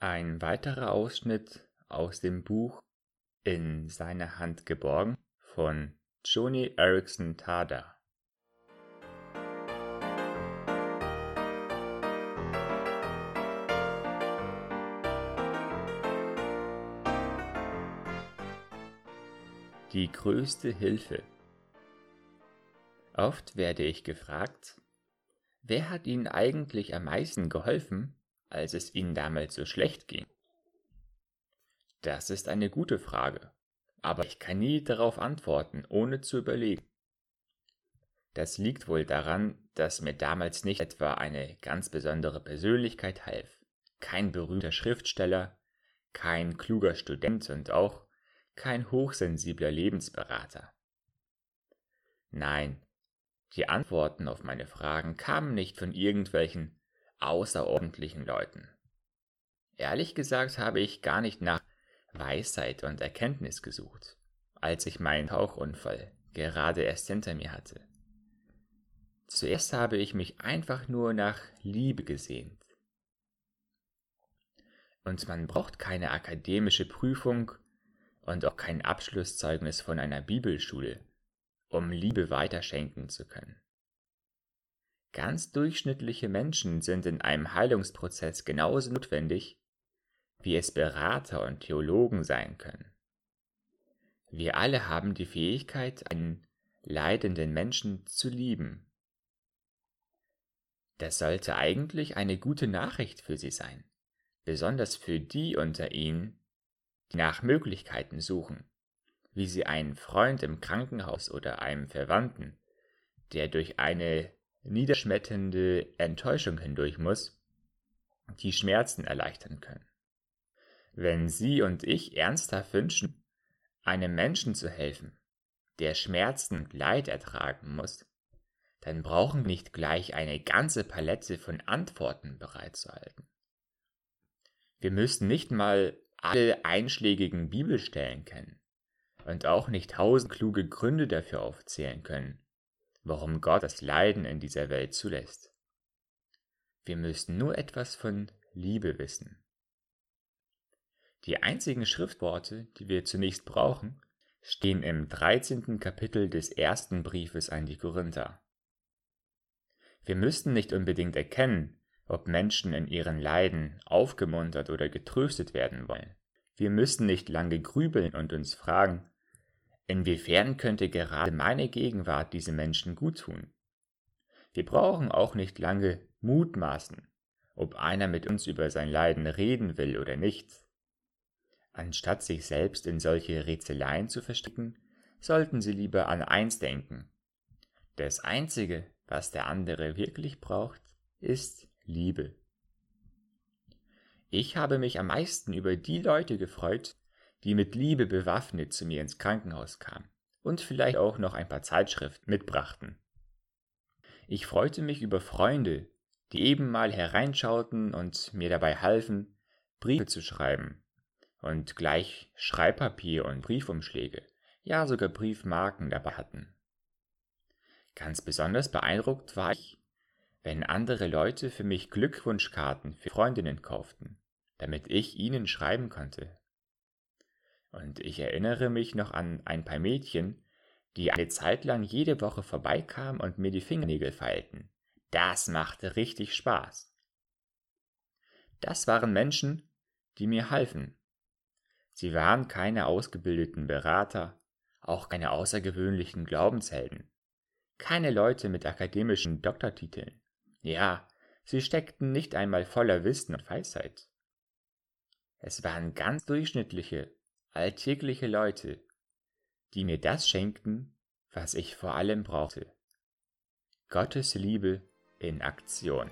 Ein weiterer Ausschnitt aus dem Buch In seiner Hand geborgen von Joni Erickson Tada. Die größte Hilfe. Oft werde ich gefragt, wer hat Ihnen eigentlich am meisten geholfen, als es Ihnen damals so schlecht ging? Das ist eine gute Frage, aber ich kann nie darauf antworten, ohne zu überlegen. Das liegt wohl daran, dass mir damals nicht etwa eine ganz besondere Persönlichkeit half, kein berühmter Schriftsteller, kein kluger Student und auch kein hochsensibler Lebensberater. Nein, die Antworten auf meine Fragen kamen nicht von irgendwelchen außerordentlichen Leuten. Ehrlich gesagt habe ich gar nicht nach Weisheit und Erkenntnis gesucht, als ich meinen Tauchunfall gerade erst hinter mir hatte. Zuerst habe ich mich einfach nur nach Liebe gesehnt. Und man braucht keine akademische Prüfung und auch kein Abschlusszeugnis von einer Bibelschule, um Liebe weiterschenken zu können. Ganz durchschnittliche Menschen sind in einem Heilungsprozess genauso notwendig, wie es Berater und Theologen sein können. Wir alle haben die Fähigkeit, einen leidenden Menschen zu lieben. Das sollte eigentlich eine gute Nachricht für sie sein, besonders für die unter ihnen, die nach Möglichkeiten suchen, wie sie einen Freund im Krankenhaus oder einem Verwandten, der durch eine niederschmetternde Enttäuschung hindurch muss, die Schmerzen erleichtern können. Wenn Sie und ich ernsthaft wünschen, einem Menschen zu helfen, der Schmerzen und Leid ertragen muss, dann brauchen wir nicht gleich eine ganze Palette von Antworten bereitzuhalten. Wir müssen nicht mal alle einschlägigen Bibelstellen kennen und auch nicht tausend kluge Gründe dafür aufzählen können, warum Gott das Leiden in dieser Welt zulässt. Wir müssen nur etwas von Liebe wissen. Die einzigen Schriftworte, die wir zunächst brauchen, stehen im 13. Kapitel des ersten Briefes an die Korinther. Wir müssten nicht unbedingt erkennen, ob Menschen in ihren Leiden aufgemuntert oder getröstet werden wollen. Wir müssen nicht lange grübeln und uns fragen, Inwiefern könnte gerade meine Gegenwart diese Menschen gut tun? Wir brauchen auch nicht lange mutmaßen, ob einer mit uns über sein Leiden reden will oder nicht. Anstatt sich selbst in solche Rätseleien zu verstricken, sollten Sie lieber an eins denken. Das Einzige, was der andere wirklich braucht, ist Liebe. Ich habe mich am meisten über die Leute gefreut, die mit Liebe bewaffnet zu mir ins Krankenhaus kamen und vielleicht auch noch ein paar Zeitschriften mitbrachten. Ich freute mich über Freunde, die eben mal hereinschauten und mir dabei halfen, Briefe zu schreiben und gleich Schreibpapier und Briefumschläge, ja sogar Briefmarken dabei hatten. Ganz besonders beeindruckt war ich, wenn andere Leute für mich Glückwunschkarten für Freundinnen kauften, damit ich ihnen schreiben konnte. Und ich erinnere mich noch an ein paar Mädchen, die eine Zeit lang jede Woche vorbeikamen und mir die Fingernägel feilten. Das machte richtig Spaß. Das waren Menschen, die mir halfen. Sie waren keine ausgebildeten Berater, auch keine außergewöhnlichen Glaubenshelden, keine Leute mit akademischen Doktortiteln. Ja, sie steckten nicht einmal voller Wissen und Weisheit. Es waren ganz durchschnittliche, alltägliche Leute, die mir das schenkten, was ich vor allem brauchte. Gottes Liebe in Aktion.